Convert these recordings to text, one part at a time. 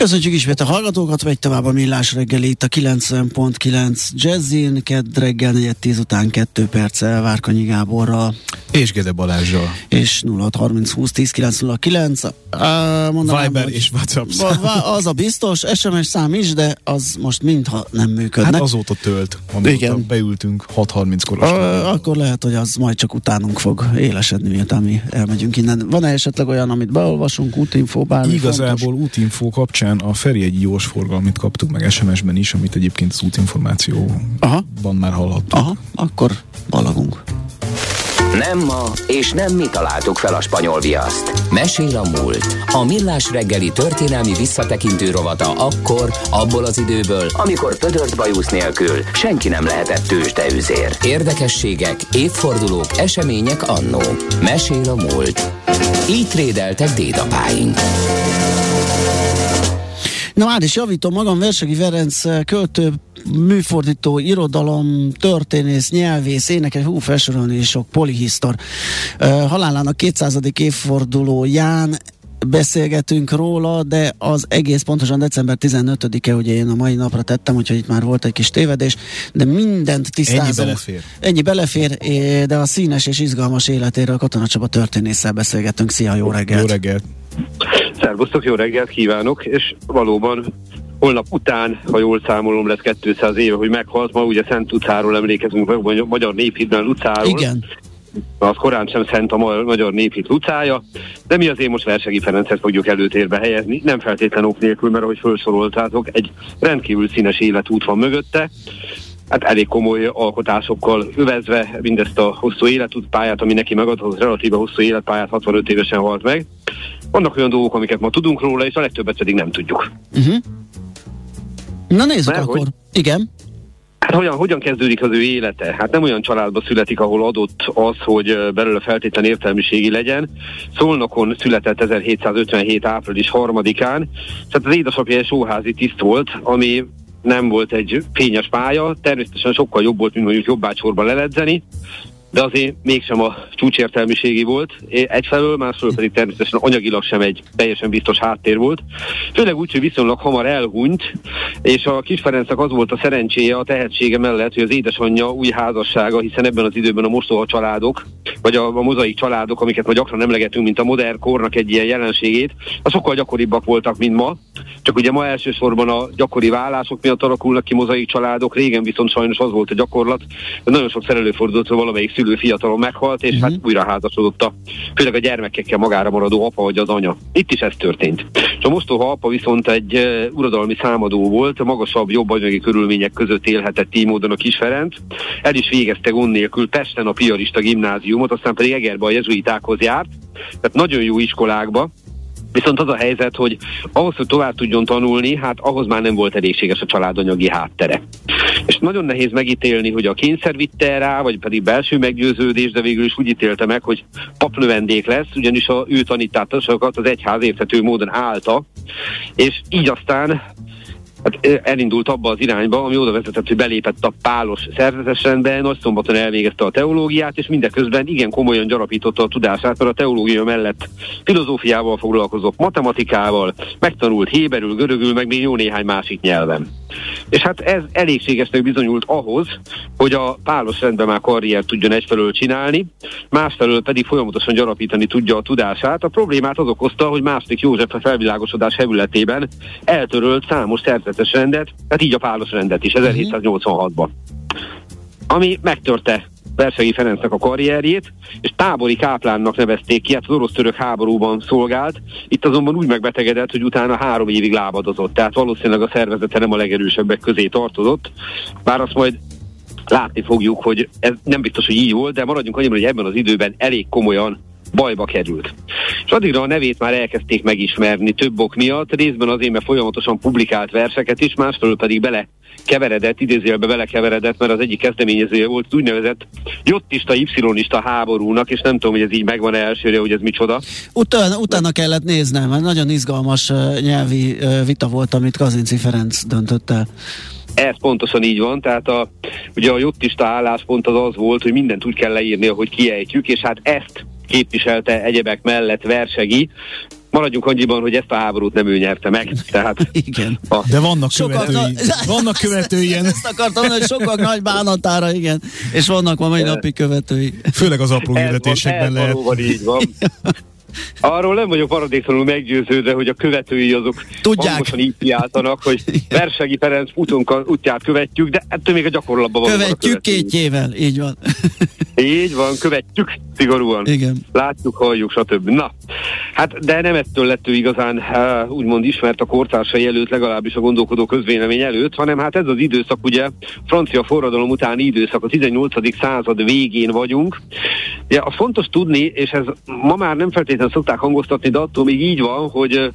Köszönjük ismét a hallgatókat, megy tovább a millás reggeli itt a 90.9 Jazzin, kedd reggel 4 után 2 perccel Várkonyi Gáborral. És Gede Balázsral. És 0630 20 10 909. Uh, mondanám, Viber és WhatsApp szám. Az a biztos, SMS szám is, de az most mintha nem működnek. Hát azóta tölt, Igen. beültünk 6.30-kor. Uh, akkor lehet, hogy az majd csak utánunk fog élesedni, miután mi elmegyünk innen. Van-e esetleg olyan, amit beolvasunk, útinfo, bármi Igazából fontos? útinfo kapcsán a Feri egy gyors forgalmit kaptuk meg SMS-ben is, amit egyébként az útinformációban már hallhattuk. Aha, akkor balagunk. Nem ma, és nem mi találtuk fel a spanyol viaszt. Mesél a múlt. A millás reggeli történelmi visszatekintő rovata akkor, abból az időből, amikor pödört bajusz nélkül senki nem lehetett tőzsdeüzér. Érdekességek, évfordulók, események annó. Mesél a múlt. Így trédeltek dédapáink. Na hát is javítom magam, Versegi Ferenc eh, költő, műfordító, irodalom, történész, nyelvész, énekes, hú, felsorolni is sok, polihisztor. Uh, halálának 200. évfordulóján beszélgetünk róla, de az egész pontosan december 15-e, ugye én a mai napra tettem, úgyhogy itt már volt egy kis tévedés, de mindent tisztázunk. Ennyi belefér. Ennyi belefér, de a színes és izgalmas életéről Katona Csaba történésszel beszélgetünk. Szia, jó reggelt! Jó reggelt! Szervusztok, jó reggelt kívánok, és valóban holnap után, ha jól számolom, lesz 200 éve, hogy meghalt. Ma ugye Szent Lucáról emlékezünk, vagy magyar néphídben Lucáról. Igen. Az korán sem szent a magyar néphit Lucája, de mi azért most Versegi Ferencet fogjuk előtérbe helyezni, nem feltétlen ok nélkül, mert ahogy felsoroltátok, egy rendkívül színes életút van mögötte, hát elég komoly alkotásokkal övezve mindezt a hosszú életútpályát, ami neki megadott, relatíve hosszú életpályát 65 évesen halt meg. Vannak olyan dolgok, amiket ma tudunk róla, és a legtöbbet pedig nem tudjuk. Uh-huh. Na nézzük Mert akkor. Hogy? Igen. Hát hogyan, hogyan kezdődik az ő élete? Hát nem olyan családba születik, ahol adott az, hogy belőle feltétlen értelmiségi legyen. Szolnokon született 1757. április 3-án, tehát az édesapja egy sóházi tiszt volt, ami nem volt egy fényes pálya, természetesen sokkal jobb volt, mint mondjuk jobbácsorban leledzeni, de azért mégsem a csúcsértelmiségi volt. Egyfelől, másfelől pedig természetesen anyagilag sem egy teljesen biztos háttér volt. Főleg úgy, hogy viszonylag hamar elhunyt, és a kis Ferencnek az volt a szerencséje, a tehetsége mellett, hogy az édesanyja új házassága, hiszen ebben az időben a mostoha családok, vagy a, a mozaik családok, amiket ma gyakran emlegetünk, mint a modern kornak egy ilyen jelenségét, az sokkal gyakoribbak voltak, mint ma. Csak ugye ma elsősorban a gyakori vállások miatt alakulnak ki mozaik családok, régen viszont sajnos az volt a gyakorlat, hogy nagyon sok előfordult, hogy valamelyik szülő fiatalon meghalt, és uh-huh. hát újra házasodott a, főleg a gyermekekkel magára maradó apa vagy az anya. Itt is ez történt. És a mostoha apa viszont egy uh, uradalmi számadó volt, magasabb, jobb anyagi körülmények között élhetett így módon a kis Ferenc. El is végezte gond nélkül Pesten a piarista gimnáziumot, aztán pedig Egerbe a jezuitákhoz járt, tehát nagyon jó iskolákba, Viszont az a helyzet, hogy ahhoz, hogy tovább tudjon tanulni, hát ahhoz már nem volt elégséges a családanyagi háttere. Nagyon nehéz megítélni, hogy a kényszer vitte rá, vagy pedig belső meggyőződés, de végül is úgy ítélte meg, hogy papnövendék lesz, ugyanis a ő tanításokat az egyház érthető módon állta, és így aztán hát elindult abba az irányba, ami oda vezetett, hogy belépett a pálos szerzetes rendbe, nagy szombaton elvégezte a teológiát, és mindeközben igen komolyan gyarapította a tudását, mert a teológia mellett filozófiával foglalkozott, matematikával, megtanult héberül, görögül, meg még jó néhány másik nyelven. És hát ez elégségesnek bizonyult ahhoz, hogy a pálos rendben már karriert tudjon egyfelől csinálni, másfelől pedig folyamatosan gyarapítani tudja a tudását. A problémát az okozta, hogy második József a felvilágosodás hevületében eltörölt számos szerzetes rendet, tehát így a pálos rendet is 1786-ban. Ami megtörte Versegi Ferencnek a karrierjét, és tábori káplánnak nevezték ki, hát az orosz-török háborúban szolgált. Itt azonban úgy megbetegedett, hogy utána három évig lábadozott, tehát valószínűleg a szervezete nem a legerősebbek közé tartozott, bár azt majd látni fogjuk, hogy ez nem biztos, hogy így volt, de maradjunk annyiban, hogy ebben az időben elég komolyan bajba került. És addigra a nevét már elkezdték megismerni több ok miatt, részben azért, mert folyamatosan publikált verseket is, másfelől pedig bele keveredett, idézőjelbe belekeveredett, mert az egyik kezdeményezője volt az úgynevezett jottista, y háborúnak, és nem tudom, hogy ez így megvan elsőre, hogy ez micsoda. Utána, utána kellett néznem, mert nagyon izgalmas nyelvi vita volt, amit Kazinci Ferenc döntött el. Ez pontosan így van, tehát a, ugye a jottista álláspont az az volt, hogy mindent úgy kell leírni, ahogy kiejtjük, és hát ezt képviselte egyebek mellett Versegi, maradjunk annyiban, hogy ezt a háborút nem ő nyerte meg. Tehát igen. A... De vannak sokak követői. Na... vannak követői Ezt akartam mondani, hogy sokak nagy bánatára, igen. És vannak ma mai napi követői. Főleg az apró hirdetésekben lehet. Valóban így van. Arról nem vagyok maradéktalanul meggyőződve, hogy a követői azok Tudják. hangosan így kiáltanak, hogy Versegi Ferenc útunk útját követjük, de ettől még a gyakorlatban van. Követjük kétjével, így van. Így van, követjük szigorúan. Igen. Látjuk, halljuk, stb. Na, hát de nem ettől lett ő igazán uh, úgymond ismert a kortársai előtt, legalábbis a gondolkodó közvélemény előtt, hanem hát ez az időszak ugye francia forradalom utáni időszak, a 18. század végén vagyunk. Ja, az fontos tudni, és ez ma már nem feltétlenül szokták hangoztatni, de attól még így van, hogy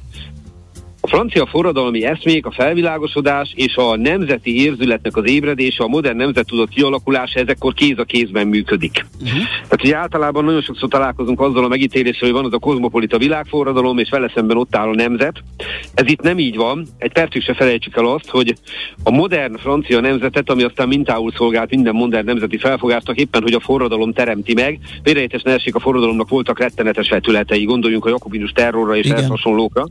a francia forradalmi eszmék, a felvilágosodás és a nemzeti érzületnek az ébredése, a modern nemzet tudott kialakulása ezekkor kéz a kézben működik. Uh-huh. Tehát ugye általában nagyon sokszor találkozunk azzal a megítéléssel, hogy van az a kozmopolita világforradalom, és vele szemben ott áll a nemzet. Ez itt nem így van. Egy percig se felejtsük el azt, hogy a modern francia nemzetet, ami aztán mintául szolgált minden modern nemzeti felfogásnak, éppen hogy a forradalom teremti meg. Félrejétes ne a forradalomnak voltak rettenetes vetületei, gondoljunk a jakobinus terrorra és ehhez hasonlókra.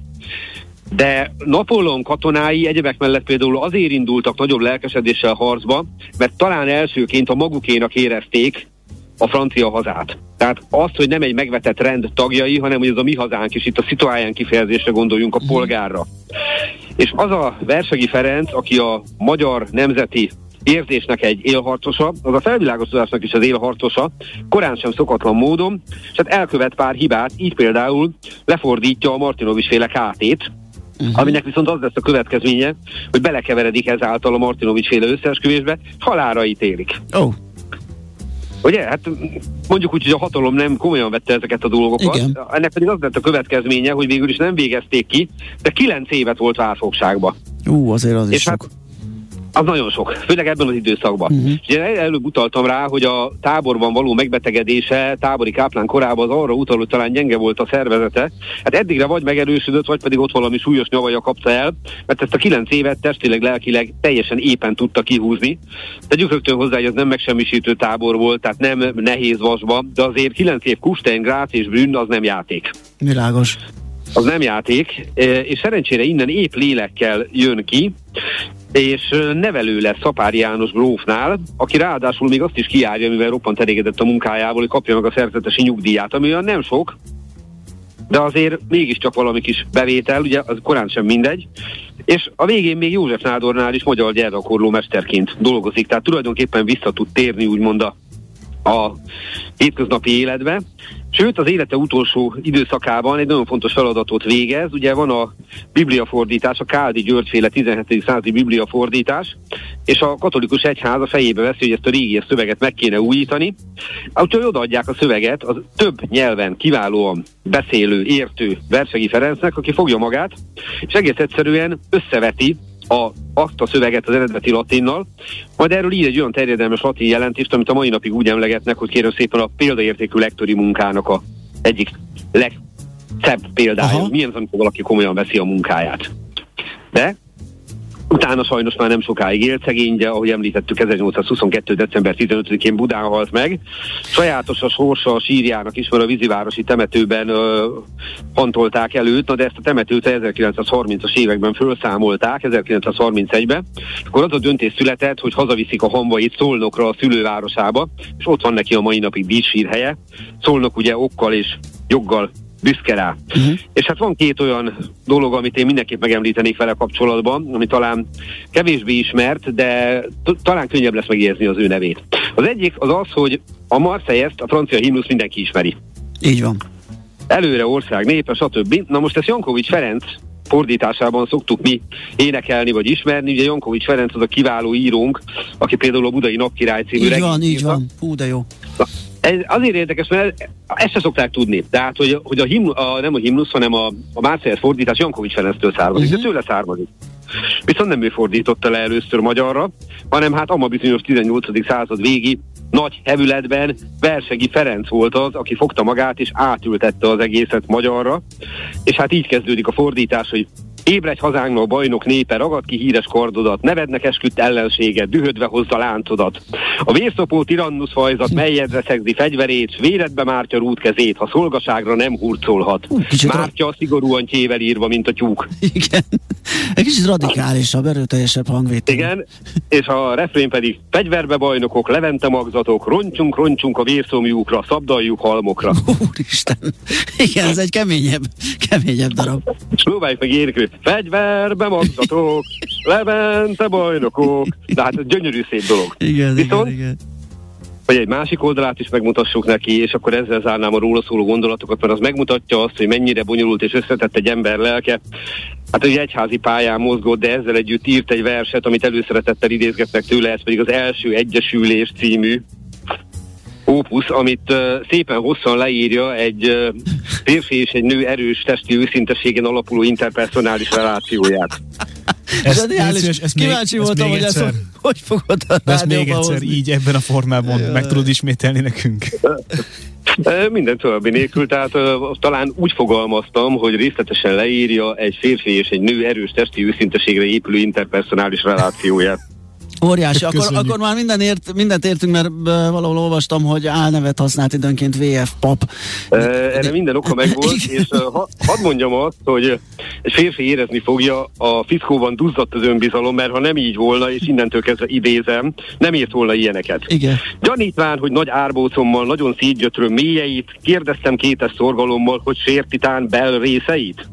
De Napóleon katonái egyebek mellett például azért indultak nagyobb lelkesedéssel harcba, mert talán elsőként a magukénak érezték a francia hazát. Tehát azt, hogy nem egy megvetett rend tagjai, hanem hogy ez a mi hazánk, és itt a szituáján kifejezésre gondoljunk a mhm. polgárra. És az a Versegi Ferenc, aki a magyar nemzeti érzésnek egy élharcosa, az a felvilágosodásnak is az élharcosa, korán sem szokatlan módon, és hát elkövet pár hibát, így például lefordítja a Martinovics féle kátét, uh-huh. aminek viszont az lesz a következménye, hogy belekeveredik ezáltal a Martinovics féle összeesküvésbe, halára ítélik. Oh. Ugye? Hát mondjuk úgy, hogy a hatalom nem komolyan vette ezeket a dolgokat. Igen. Ennek pedig az lett a következménye, hogy végül is nem végezték ki, de kilenc évet volt válfogságba. Ú, azért az és is hát sok. Az nagyon sok, főleg ebben az időszakban. Uh-huh. Ugye előbb utaltam rá, hogy a táborban való megbetegedése tábori káplán korában az arra utal, hogy talán gyenge volt a szervezete. Hát eddigre vagy megerősödött, vagy pedig ott valami súlyos nyavaja kapta el, mert ezt a kilenc évet testileg, lelkileg teljesen éppen tudta kihúzni. Tegyük rögtön hozzá, hogy ez nem megsemmisítő tábor volt, tehát nem nehéz vasba, de azért kilenc év Kustein, Grác és Brünn az nem játék. Világos az nem játék, e, és szerencsére innen épp lélekkel jön ki, és nevelő lesz Szapári János grófnál, aki ráadásul még azt is kiárja, mivel roppant elégedett a munkájából, hogy kapja meg a szerzetesi nyugdíját, ami olyan nem sok, de azért mégiscsak valami kis bevétel, ugye az korán sem mindegy. És a végén még József Nádornál is magyar gyermekorló mesterként dolgozik, tehát tulajdonképpen vissza tud térni úgymond a, a hétköznapi életbe. Sőt, az élete utolsó időszakában egy nagyon fontos feladatot végez. Ugye van a bibliafordítás, a Káldi Györgyféle 17. századi bibliafordítás, és a katolikus egyház a fejébe veszi, hogy ezt a régi szöveget meg kéne újítani. Úgyhogy odaadják a szöveget az több nyelven kiválóan beszélő, értő Versegi Ferencnek, aki fogja magát, és egész egyszerűen összeveti a, azt a szöveget az eredeti latinnal, majd erről ír egy olyan terjedelmes latin jelentést, amit a mai napig úgy emlegetnek, hogy kérem szépen a példaértékű lektori munkának a egyik legszebb példája. Aha. Milyen az, amikor valaki komolyan veszi a munkáját. De Utána sajnos már nem sokáig élt szegény, de ahogy említettük, 1822. december 15-én Budán halt meg. Sajátos a sorsa a sírjának is, mert a vízivárosi temetőben ö, hantolták előtt, na de ezt a temetőt 1930-as években felszámolták, 1931-ben. Akkor az a döntés született, hogy hazaviszik a hamvait Szolnokra, a szülővárosába, és ott van neki a mai napig díszsírhelye. Szolnok ugye okkal és joggal büszke rá. Uh-huh. És hát van két olyan dolog, amit én mindenképp megemlítenék vele kapcsolatban, ami talán kevésbé ismert, de talán könnyebb lesz megérzni az ő nevét. Az egyik az az, hogy a Marseillaise, a francia himnusz mindenki ismeri. Így van. Előre ország népe, stb. Na most ezt Jankovics Ferenc fordításában szoktuk mi énekelni vagy ismerni. Ugye Jankovics Ferenc az a kiváló írónk, aki például a Budai Napkirály című Így van, így van. Hú, de jó. Na, ez azért érdekes, mert ezt se szokták tudni. Tehát, hogy, hogy a, himnu, a nem a himnusz, hanem a, a Márciás fordítás Jankovics Ferenctől származik, uh-huh. de tőle származik. Viszont nem ő fordította le először magyarra, hanem hát a bizonyos 18. század végi nagy hevületben Versegi Ferenc volt az, aki fogta magát és átültette az egészet magyarra, és hát így kezdődik a fordítás, hogy Ébredj hazánknak bajnok népe, ragad ki híres kardodat, nevednek esküdt ellenséget, dühödve hozza láncodat. A vérszopó tirannusz fajzat, melyedre szegzi fegyverét, véredbe mártja rútkezét, ha szolgaságra nem hurcolhat. Mártja a szigorúan tjével írva, mint a tyúk. Igen. Egy kicsit radikálisabb, erőteljesebb hangvétel. Igen, és a refrén pedig fegyverbe bajnokok, levente magzatok, roncsunk, roncsunk a vérszomjúkra, szabdaljuk halmokra. Úristen, igen, ez egy keményebb, keményebb darab. Próbáljuk meg érkő. Fegyverbe magzatok, levente bajnokok. De hát ez gyönyörű szép dolog. Igen, Viszont, igen, igen hogy egy másik oldalát is megmutassuk neki, és akkor ezzel zárnám a róla szóló gondolatokat, mert az megmutatja azt, hogy mennyire bonyolult és összetett egy ember lelke. Hát egy egyházi pályán mozgott, de ezzel együtt írt egy verset, amit előszeretettel idézgetnek tőle, ez pedig az első Egyesülés című ópusz, amit uh, szépen hosszan leírja egy uh, férfi és egy nő erős testi őszinteségen alapuló interpersonális relációját. Ez, Zseniális. Ez, ez Kíváncsi még, voltam, hogy ezt hogy fogod a Ezt még egyszer hozni. így ebben a formában Jaj. meg tudod ismételni nekünk? Minden további nélkül, tehát uh, talán úgy fogalmaztam, hogy részletesen leírja egy férfi és egy nő erős testi őszinteségre épülő interpersonális relációját. Óriási, akkor, akkor már minden ért, mindent értünk, mert valahol olvastam, hogy álnevet használt időnként VF pap. Erre minden oka megvolt, és ha, hadd mondjam azt, hogy egy férfi érezni fogja, a fiszkóban duzzadt az önbizalom, mert ha nem így volna, és innentől kezdve idézem, nem írt volna ilyeneket. Igen. Gyanítván, hogy nagy árbócommal, nagyon szétgyötrő mélyeit, kérdeztem kétes szorgalommal, hogy sértitán bel részeit.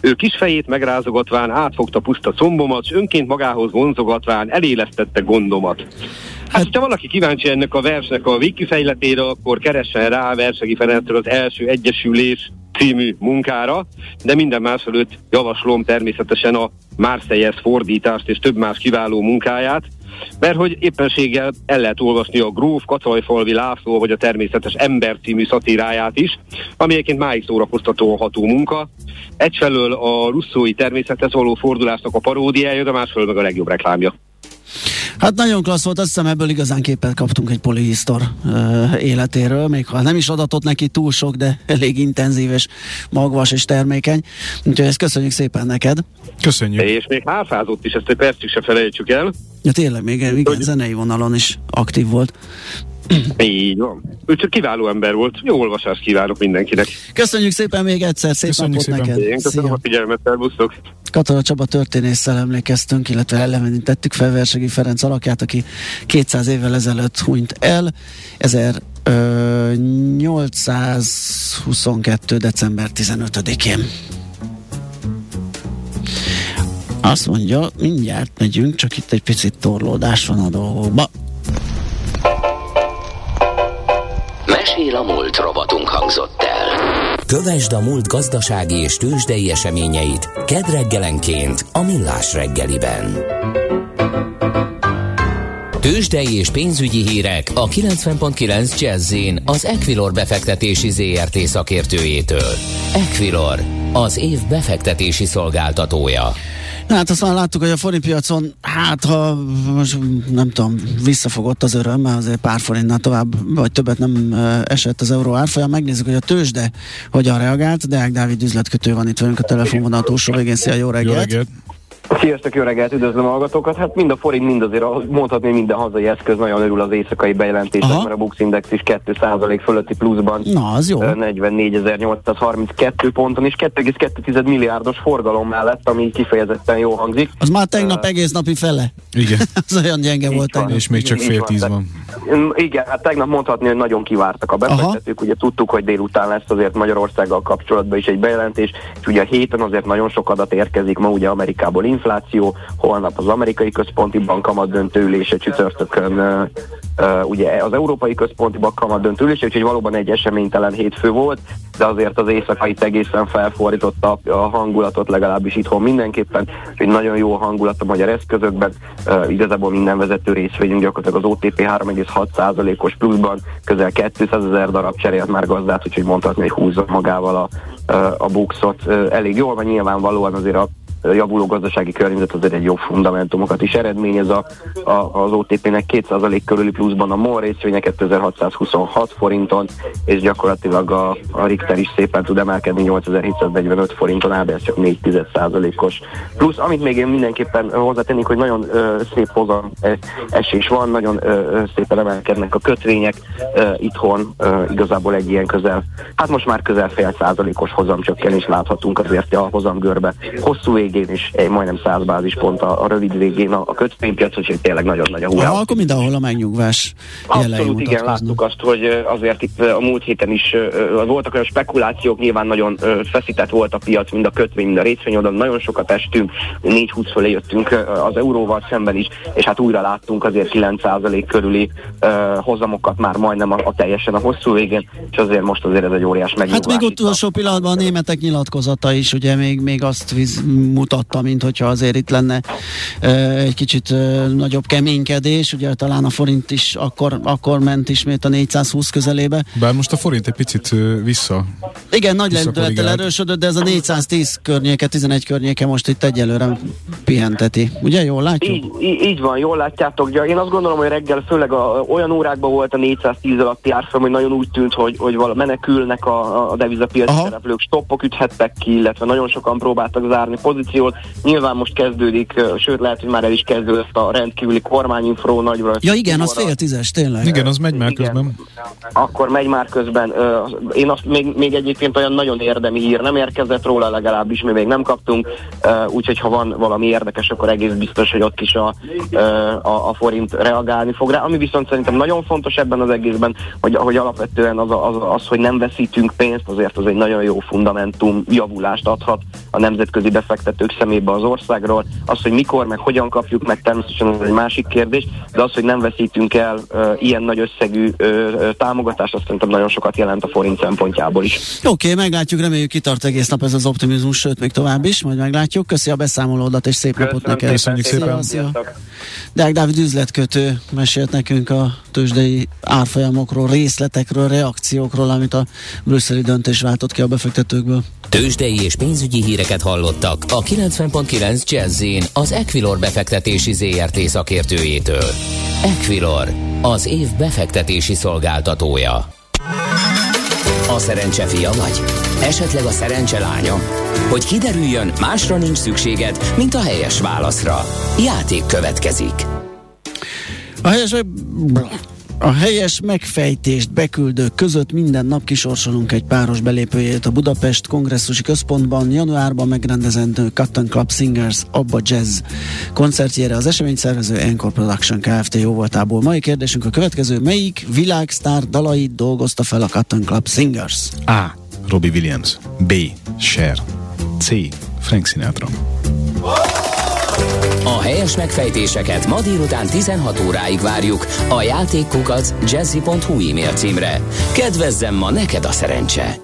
Ő kisfejét megrázogatván átfogta puszta combomat, és önként magához vonzogatván elélesztette gondomat. Hát, ha valaki kíváncsi ennek a versnek a wiki fejletére, akkor keressen rá Versegi Ferencről az első egyesülés című munkára, de minden más előtt javaslom természetesen a Marseilles fordítást és több más kiváló munkáját, mert hogy éppenséggel el lehet olvasni a Gróf Kacajfalvi László vagy a természetes Ember című szatíráját is, ami egyébként máig szórakoztató ható munka. Egyfelől a russzói természethez való fordulásnak a paródiája, de másfelől meg a legjobb reklámja. Hát nagyon klassz volt, azt hiszem ebből igazán képet kaptunk egy polihisztor uh, életéről, még ha nem is adatot neki túl sok, de elég intenzív és magvas és termékeny. Úgyhogy ezt köszönjük szépen neked. Köszönjük. És még hárfázott is, ezt egy percig se felejtsük el. Ja tényleg, még igen, zenei vonalon is aktív volt. Így van. Ő csak kiváló ember volt. Jó olvasást kívánok mindenkinek. Köszönjük szépen még egyszer, szép Köszönjük napot szépen. neked. Én köszönöm Szia. a figyelmet, szervusztok. Katona Csaba történésszel emlékeztünk, illetve ellevenítettük fel Versegi Ferenc alakját, aki 200 évvel ezelőtt hunyt el. 1822. december 15-én. Azt mondja, mindjárt megyünk, csak itt egy picit torlódás van a dolgokba. Mesél a múlt robotunk hangzott el. Kövesd a múlt gazdasági és tőzsdei eseményeit kedd reggelenként a Millás reggeliben. Tőzsdei és pénzügyi hírek a 90.9 jazz az Equilor befektetési ZRT szakértőjétől. Equilor, az év befektetési szolgáltatója. Hát azt már láttuk, hogy a forint piacon, hát ha most nem tudom, visszafogott az öröm, mert azért pár forintnál tovább, vagy többet nem esett az euró árfolyam. Megnézzük, hogy a tőzsde hogyan reagált. Deák Dávid üzletkötő van itt velünk a telefonvonal túlsó végén. Szia, jó reggelt! Jó reggelt. Sziasztok, jó reggelt, üdvözlöm a hallgatókat. Hát mind a forint, mind azért mondhatni minden hazai eszköz nagyon örül az éjszakai bejelentésnek, mert a Bux Index is 2% fölötti pluszban. Na, az jó. 44.832 ponton és 2,2 milliárdos forgalom mellett, ami kifejezetten jó hangzik. Az már tegnap uh, egész napi fele. Igen. az olyan gyenge volt. Van, és még csak fél tíz van. van. Igen, hát tegnap mondhatni, hogy nagyon kivártak a befektetők. Ugye tudtuk, hogy délután lesz azért Magyarországgal kapcsolatban is egy bejelentés, és ugye a héten azért nagyon sok adat érkezik ma ugye Amerikából infláció, holnap az amerikai központi bank kamat döntő ülése csütörtökön ugye az Európai Központi Bankkamat döntülés, úgyhogy valóban egy eseménytelen hétfő volt, de azért az éjszakai egészen felfordította a hangulatot legalábbis itthon mindenképpen, egy nagyon jó hangulat a magyar eszközökben, uh, igazából minden vezető részvényünk gyakorlatilag az OTP 3,6%-os pluszban, közel 200 ezer darab cserélt már gazdát, úgyhogy mondhatni, hogy húzza magával a, a buxot. Elég jól van nyilvánvalóan azért a javuló gazdasági környezet azért egy jó fundamentumokat is eredményez a, a, az OTP-nek 2% körüli pluszban a MOL részvénye 2626 forinton, és gyakorlatilag a, a Richter is szépen tud emelkedni 8745 forinton, áll, ez csak 4 os plusz. Amit még én mindenképpen hozzátennék, hogy nagyon ö, szép hozam esés van, nagyon ö, szépen emelkednek a kötvények ö, itthon, ö, igazából egy ilyen közel, hát most már közel fél százalékos hozamcsökkenés láthatunk azért a hozamgörbe. Hosszú végén is egy majdnem 100 bázispont a, a rövid végén a, a kötvénypiac, úgyhogy tényleg nagyon nagy a hurrá. akkor mindenhol a megnyugvás Abszolút igen, láttuk azt, hogy azért itt a múlt héten is voltak olyan spekulációk, nyilván nagyon feszített volt a piac, mind a kötvény, mind a részvény oldalon, nagyon sokat estünk, 4-20 fölé jöttünk az euróval szemben is, és hát újra láttunk azért 9% körüli hozamokat már majdnem a, a teljesen a hosszú végén, és azért most azért ez egy óriás megnyugvás. Hát még utolsó pillanatban a németek nyilatkozata is, ugye még, még azt viz, mutatta, mint hogyha azért itt lenne egy kicsit nagyobb keménykedés, ugye talán a forint is akkor, akkor ment ismét a 420 közelébe. Bár most a forint egy picit vissza. Igen, nagy lendülettel erősödött, de ez a 410 környéke, 11 környéke most itt egyelőre pihenteti. Ugye, jól látjuk? Így, így, van, jól látjátok. Én azt gondolom, hogy reggel főleg a, olyan órákban volt a 410 alatti árfolyam, hogy nagyon úgy tűnt, hogy, hogy vala menekülnek a, a devizapiaci szereplők, stoppok üthettek ki, illetve nagyon sokan próbáltak zárni pozíciót. Nyilván most kezdődik, sőt lehet, hogy már el is kezdődött a rendkívüli kormányinfró nagyra. Ja igen, az fél tízes, tényleg. Igen, az megy már igen, közben. Akkor megy már közben. Én azt még, még egyébként olyan nagyon érdemi hír nem érkezett róla, legalábbis mi még nem kaptunk, úgyhogy ha van valami érdekes, akkor egész biztos, hogy ott is a, a, a forint reagálni fog rá. Ami viszont szerintem nagyon fontos ebben az egészben, hogy, hogy alapvetően az, az, az, hogy nem veszítünk pénzt, azért az egy nagyon jó fundamentum javulást adhat a nemzetközi befektetők szemébe az országról. Az, hogy mikor, meg hogyan kapjuk meg, természetesen ez egy másik kérdés, de az, hogy nem veszítünk el uh, ilyen nagy összegű uh, támogatást, azt szerintem nagyon sokat jelent a forint szempontjából is. Oké, okay, meglátjuk, reméljük kitart egész nap ez az optimizmus, sőt még tovább is, majd meglátjuk. Köszi a beszámolódat, és szép Köszönöm napot neked. Köszönjük szépen. Szia, Deák Dávid üzletkötő mesélt nekünk a tőzsdei árfolyamokról, részletekről, reakciókról, amit a brüsszeli döntés váltott ki a befektetőkből. Tőzsdei és pénzügyi híreket hallottak a 90.9 jazz az Equilor befektetési ZRT szakértőjétől. Equilor, az év befektetési szolgáltatója. A szerencse fia vagy? Esetleg a szerencse lánya? Hogy kiderüljön, másra nincs szükséged, mint a helyes válaszra. Játék következik. A helyes a helyes megfejtést beküldők között minden nap kisorsolunk egy páros belépőjét a Budapest kongresszusi központban januárban megrendezendő Cotton Club Singers Abba Jazz koncertjére az esemény szervező Encore Production Kft. jóvoltából. Mai kérdésünk a következő. Melyik világsztár dalait dolgozta fel a Cotton Club Singers? A. Robbie Williams B. Cher C. Frank Sinatra a helyes megfejtéseket ma délután 16 óráig várjuk a játékkukac jazzy.hu e-mail címre. Kedvezzem ma neked a szerencse!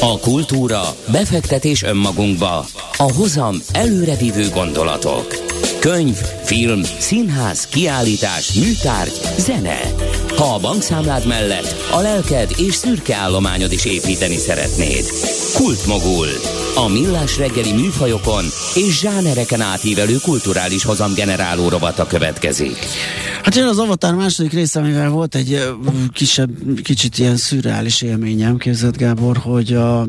A kultúra, befektetés önmagunkba, a hozam előrevívő gondolatok. Könyv, film, színház, kiállítás, műtárgy, zene. Ha a bankszámlád mellett a lelked és szürke állományod is építeni szeretnéd. Kultmogul. A millás reggeli műfajokon és zsánereken átívelő kulturális hozamgeneráló rovata következik. Hát jön az Avatar második része, amivel volt egy kisebb, kicsit ilyen szürreális élményem, képzett Gábor, hogy a,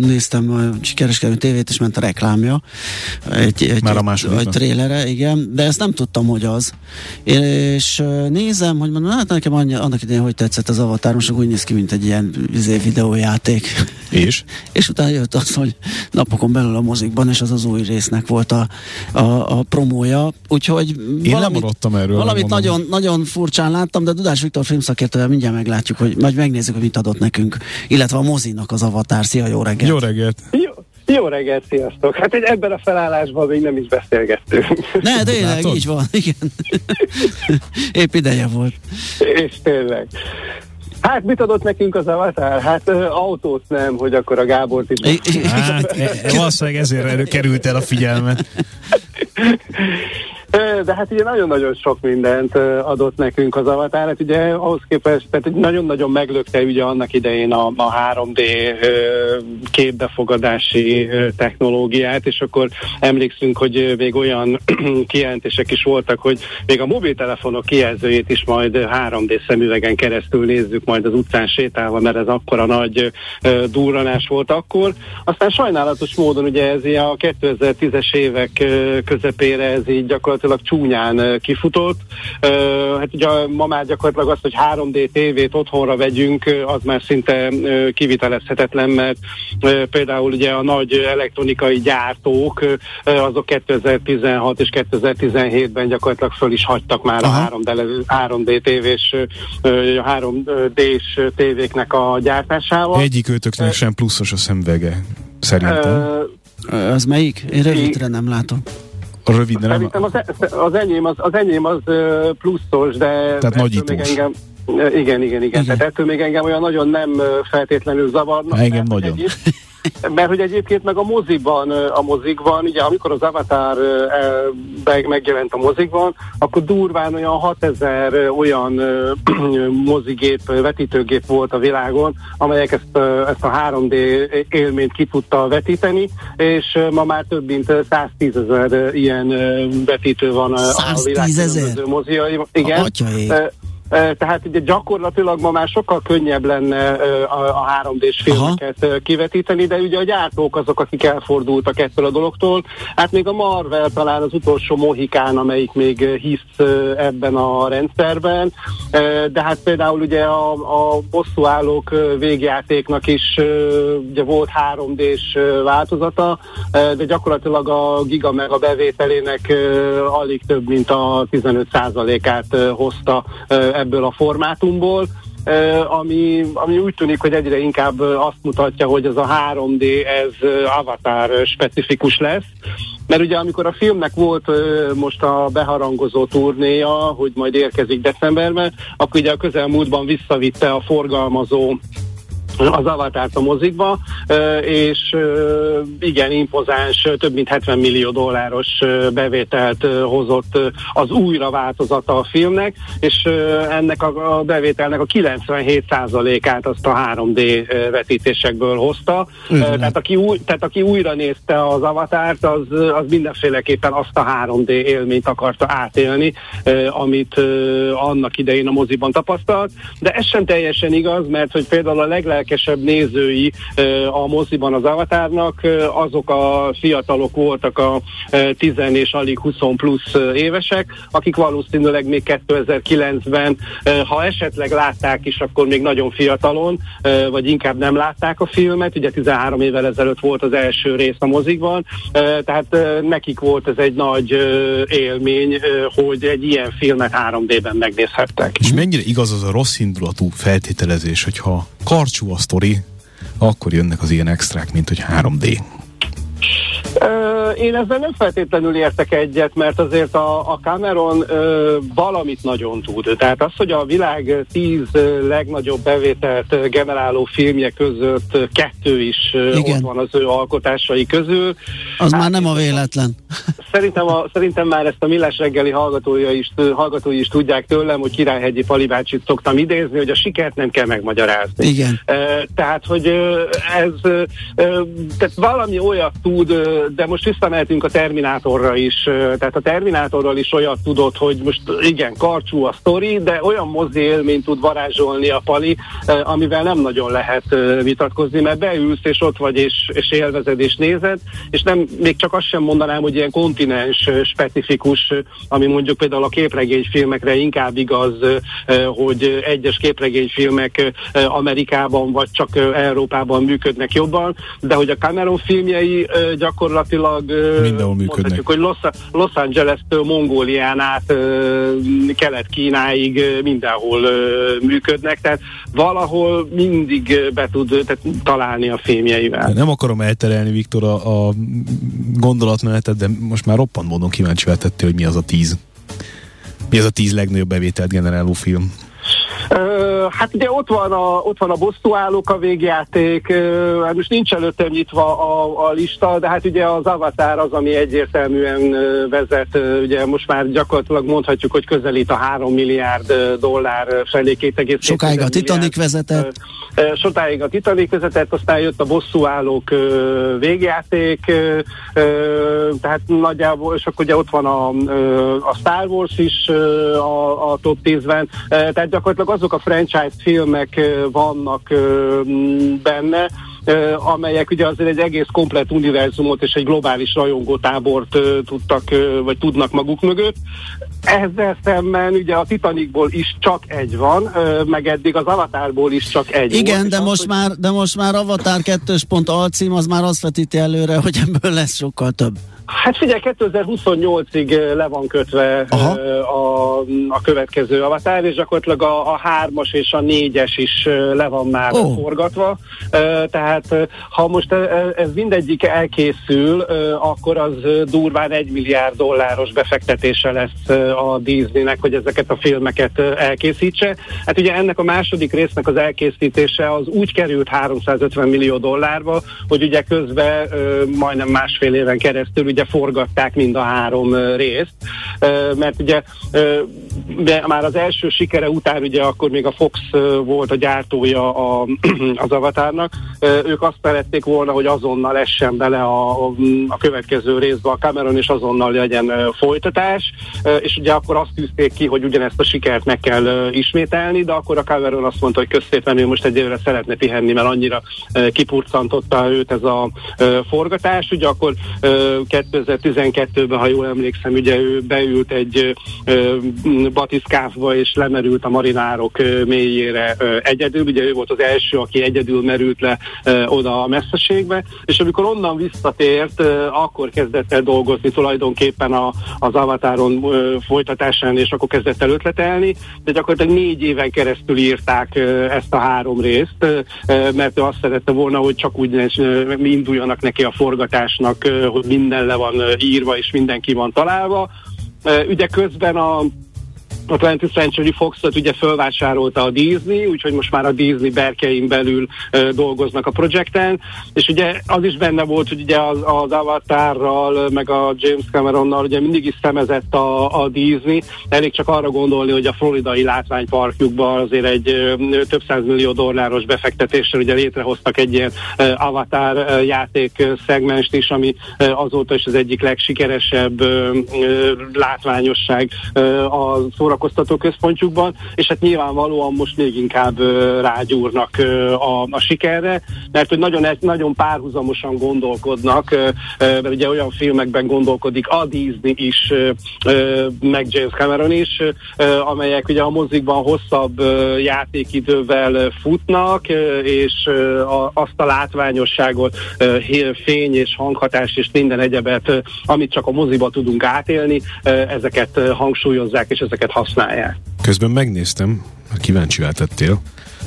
néztem a kereskedő tévét, és ment a reklámja. Egy, egy, Már a második. Egy trélere, igen, de ezt nem tudtam, hogy az. És nézem, hogy mondom, hát nekem annyi, annak idején, hogy tetszett az Avatar, most úgy néz ki, mint egy ilyen izé, videójáték. És? és utána jött az, hogy napokon belül a mozikban, és az az új résznek volt a, a, a promója. Úgyhogy Én valamit, erről. Valamit nagyon, nagyon furcsán láttam, de Dudás Viktor filmszakértővel mindjárt meglátjuk, hogy majd megnézzük, hogy mit adott nekünk, illetve a mozinak az Avatar. Szia, jó reggelt! Jó reggelt! Jó, Jó reggelt, sziasztok! Hát egy ebben a felállásban még nem is beszélgettünk. Ne, tényleg, így van, igen. Épp ideje volt. És tényleg. Hát mit adott nekünk az avatar? Hát ö, autót nem, hogy akkor a Gábor is. Hát, e, valószínűleg ezért került el a figyelmet. De hát ugye nagyon-nagyon sok mindent adott nekünk az Avatar, hát ugye ahhoz képest, tehát nagyon-nagyon meglökte ugye annak idején a, a 3D képbefogadási technológiát, és akkor emlékszünk, hogy még olyan kijelentések is voltak, hogy még a mobiltelefonok kijelzőjét is majd 3D szemüvegen keresztül nézzük majd az utcán sétálva, mert ez akkora nagy durranás volt akkor. Aztán sajnálatos módon ugye ez a 2010-es évek közepére ez így gyakorlatilag gyakorlatilag csúnyán kifutott. Hát ugye ma már gyakorlatilag azt, hogy 3D tévét otthonra vegyünk, az már szinte kivitelezhetetlen, mert például ugye a nagy elektronikai gyártók azok 2016 és 2017-ben gyakorlatilag föl is hagytak már Aha. a 3D, 3D tévés, a 3D-s tévéknek a gyártásával. Egyik őtöknek sem pluszos a szemvege, szerintem. Uh, az melyik? Én rövidre nem látom. Röviden nem... Szerintem az, e- az, enyém az, az enyém az pluszos, de... Tehát nagyítós. Engem, igen, igen, igen, igen. Tehát ettől még engem olyan nagyon nem feltétlenül zavarna. Engem nagyon. Egyéb, mert hogy egyébként meg a moziban, a mozikban, ugye amikor az Avatar megjelent a mozikban, akkor durván olyan 6000 olyan mozigép, vetítőgép volt a világon, amelyek ezt, ezt a 3D élményt ki tudta vetíteni, és ma már több mint 110 ezer ilyen vetítő van a világ moziai. Igen. Tehát ugye gyakorlatilag ma már sokkal könnyebb lenne a 3D-s filmeket Aha. kivetíteni, de ugye a gyártók azok, akik elfordultak ettől a dologtól. Hát még a Marvel talán az utolsó mohikán, amelyik még hisz ebben a rendszerben, de hát például ugye a, a bosszúállók végjátéknak is ugye volt 3D-s változata, de gyakorlatilag a Giga meg a bevételének alig több, mint a 15%-át hozta ebből a formátumból, ami, ami úgy tűnik, hogy egyre inkább azt mutatja, hogy ez a 3D, ez avatar specifikus lesz. Mert ugye amikor a filmnek volt most a beharangozó turnéja, hogy majd érkezik decemberben, akkor ugye a közelmúltban visszavitte a forgalmazó az avatárt a mozikba, és igen, impozáns, több mint 70 millió dolláros bevételt hozott az újra változata a filmnek, és ennek a bevételnek a 97%-át azt a 3D vetítésekből hozta. Tehát aki, új, tehát aki újra nézte az avatárt, az, az mindenféleképpen azt a 3D élményt akarta átélni, amit annak idején a moziban tapasztalt, de ez sem teljesen igaz, mert hogy például a leglelkesebb leglelkesebb nézői a moziban az Avatárnak, azok a fiatalok voltak a 10 és alig 20 plusz évesek, akik valószínűleg még 2009-ben, ha esetleg látták is, akkor még nagyon fiatalon, vagy inkább nem látták a filmet, ugye 13 évvel ezelőtt volt az első rész a mozikban, tehát nekik volt ez egy nagy élmény, hogy egy ilyen filmet 3D-ben megnézhettek. És mennyire igaz az a rossz indulatú feltételezés, hogyha karcsú a sztori, akkor jönnek az ilyen extrák, mint hogy 3D. Én ezzel nem feltétlenül értek egyet, mert azért a, a Cameron ö, valamit nagyon tud. Tehát az, hogy a világ tíz legnagyobb bevételt generáló filmje között kettő is Igen. ott van az ő alkotásai közül. Az hát, már nem a véletlen. Szerintem, a, szerintem már ezt a Millás reggeli hallgatója is, hallgatói is tudják tőlem, hogy Királyhegyi Palibácsit szoktam idézni, hogy a sikert nem kell megmagyarázni. Igen. Tehát, hogy ez tehát valami olyat tud, de most visszamehetünk a Terminátorra is. Tehát a Terminátorral is olyat tudott, hogy most igen, karcsú a sztori, de olyan mozi élményt tud varázsolni a Pali, amivel nem nagyon lehet vitatkozni, mert beülsz és ott vagy és, és élvezed és nézed, és nem, még csak azt sem mondanám, hogy ilyen kontinens specifikus, ami mondjuk például a képregényfilmekre inkább igaz, hogy egyes képregényfilmek Amerikában vagy csak Európában működnek jobban, de hogy a Cameron filmjei gyakorlatilag mindenhol működnek. hogy Los, Los Angeles-től Mongólián át Kelet-Kínáig mindenhol működnek, tehát valahol mindig be tud tehát, találni a fémjeivel. Nem akarom elterelni, Viktor, a, a gondolatmenetet, de most már roppant módon kíváncsi tettél, hogy mi az a tíz. Mi az a tíz legnagyobb bevételt generáló film? Hát ugye ott van a, ott van a bosszúállók a végjáték, hát most nincs előttem nyitva a, a lista, de hát ugye az Avatar az, ami egyértelműen vezet, ugye most már gyakorlatilag mondhatjuk, hogy közelít a 3 milliárd dollár felé 2,7 Sokáig a Titanic vezetett. Sokáig a Titanic vezetett, aztán jött a bosszúállók végjáték, tehát nagyjából, és akkor ugye ott van a, a Star Wars is a, a top 10-ben, tehát gyakorlatilag azok a franchise filmek vannak benne, amelyek ugye azért egy egész komplet univerzumot és egy globális rajongótábort tudtak, vagy tudnak maguk mögött. Ezzel szemben ugye a Titanicból is csak egy van, meg eddig az Avatarból is csak egy Igen, volt, de, most az, már, de most már Avatar 2. alcím az már azt vetíti előre, hogy ebből lesz sokkal több. Hát figyelj, 2028-ig le van kötve a, a következő avatár, és gyakorlatilag a, a hármas és a négyes is le van már oh. forgatva. Tehát ha most ez mindegyik elkészül, akkor az durván egy milliárd dolláros befektetése lesz a Disneynek, hogy ezeket a filmeket elkészítse. Hát ugye ennek a második résznek az elkészítése az úgy került 350 millió dollárba, hogy ugye közben majdnem másfél éven keresztül ugye ugye forgatták mind a három részt, mert ugye de már az első sikere után ugye akkor még a Fox volt a gyártója a, az avatárnak, ők azt szerették volna, hogy azonnal essen bele a, a következő részbe a Cameron, és azonnal legyen folytatás, és ugye akkor azt tűzték ki, hogy ugyanezt a sikert meg kell ismételni, de akkor a Cameron azt mondta, hogy közszépen ő most egyelőre szeretne pihenni, mert annyira kipurcantotta őt ez a forgatás, ugye akkor 2012-ben, ha jól emlékszem, ugye ő beült egy batiszkávba és lemerült a marinárok mélyére egyedül. Ugye ő volt az első, aki egyedül merült le oda a messzeségbe, és amikor onnan visszatért, akkor kezdett el dolgozni tulajdonképpen a, az avatáron folytatásán, és akkor kezdett el ötletelni, de gyakorlatilag négy éven keresztül írták ezt a három részt, mert ő azt szerette volna, hogy csak úgy induljanak neki a forgatásnak, hogy minden le van írva, és mindenki van találva. Ugye közben a a 20th Century Fox-ot ugye fölvásárolta a Disney, úgyhogy most már a Disney berkein belül uh, dolgoznak a projekten, és ugye az is benne volt, hogy ugye az, az Avatarral, meg a James Cameronnal ugye mindig is szemezett a, a Disney, elég csak arra gondolni, hogy a floridai látványparkjukban azért egy uh, több millió dolláros befektetéssel ugye létrehoztak egy ilyen uh, Avatar uh, játék szegmest is, ami uh, azóta is az egyik legsikeresebb uh, látványosság uh, a szórakoztatás szórakoztató központjukban, és hát nyilvánvalóan most még inkább rágyúrnak a, a sikerre, mert hogy nagyon, nagyon párhuzamosan gondolkodnak, mert ugye olyan filmekben gondolkodik a Disney is, meg James Cameron is, amelyek ugye a mozikban hosszabb játékidővel futnak, és azt a látványosságot, fény és hanghatás és minden egyebet, amit csak a moziba tudunk átélni, ezeket hangsúlyozzák és ezeket használják használják. Közben megnéztem, kíváncsi tettél,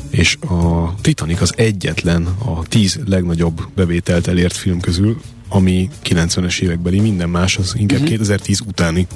és a Titanic az egyetlen a tíz legnagyobb bevételt elért film közül, ami 90-es évekbeli, minden más az inkább uh-huh. Mhm. 2010 utáni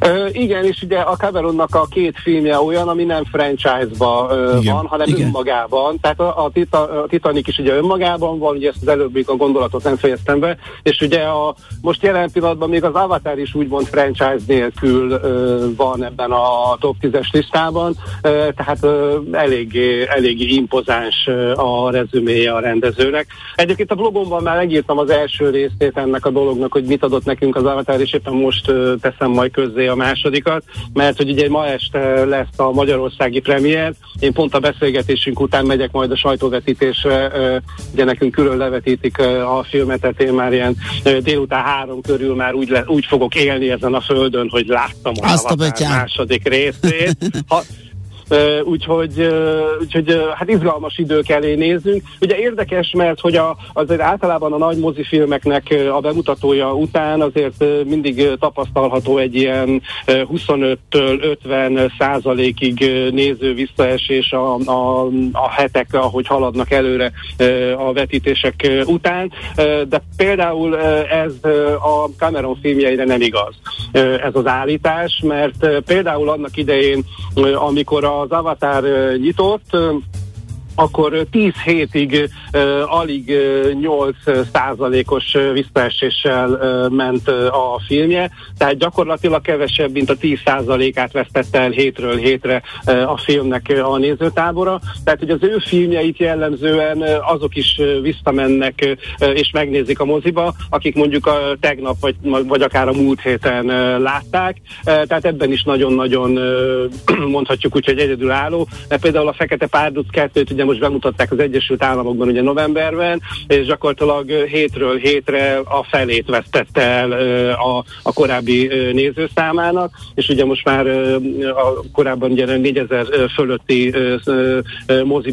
Ö, igen, és ugye a Cameronnak a két filmje olyan, ami nem franchise-ba ö, van, hanem igen. önmagában. Tehát a, a, Tita, a Titanic is ugye önmagában van, ugye ezt az előbb még a gondolatot nem fejeztem be, és ugye a, most jelen pillanatban még az Avatar is úgymond franchise nélkül ö, van ebben a top 10-es listában, ö, tehát ö, eléggé, eléggé impozáns ö, a rezüméje a rendezőnek. Egyébként a blogomban már megírtam az első részét ennek a dolognak, hogy mit adott nekünk az Avatar, és éppen most ö, teszem majd közzé a másodikat, mert hogy ugye ma este lesz a magyarországi premier, én pont a beszélgetésünk után megyek majd a sajtóvetítésre, ugye nekünk külön levetítik a filmet, tehát én már ilyen délután három körül már úgy, le, úgy fogok élni ezen a földön, hogy láttam a, a második részét. Ha, úgyhogy, úgyhogy hát izgalmas idők elé nézünk. Ugye érdekes, mert hogy a, azért általában a nagy mozifilmeknek a bemutatója után azért mindig tapasztalható egy ilyen 25-től 50 százalékig néző visszaesés a, a, a hetek, ahogy haladnak előre a vetítések után, de például ez a Cameron filmjeire nem igaz ez az állítás, mert például annak idején, amikor az Avatar nyitott, akkor 10 hétig uh, alig uh, 8 százalékos visszaeséssel uh, ment uh, a filmje, tehát gyakorlatilag kevesebb, mint a 10 százalékát vesztette el hétről hétre uh, a filmnek uh, a nézőtábora, tehát hogy az ő filmjeit jellemzően uh, azok is uh, visszamennek uh, és megnézik a moziba, akik mondjuk a tegnap vagy, vagy akár a múlt héten uh, látták, uh, tehát ebben is nagyon-nagyon uh, mondhatjuk úgy, hogy egyedülálló, mert például a Fekete Párduc 2-t ugye most bemutatták az Egyesült Államokban ugye novemberben, és gyakorlatilag hétről hétre a felét vesztette el a, a korábbi nézőszámának, és ugye most már a korábban ugye 4000 fölötti moziban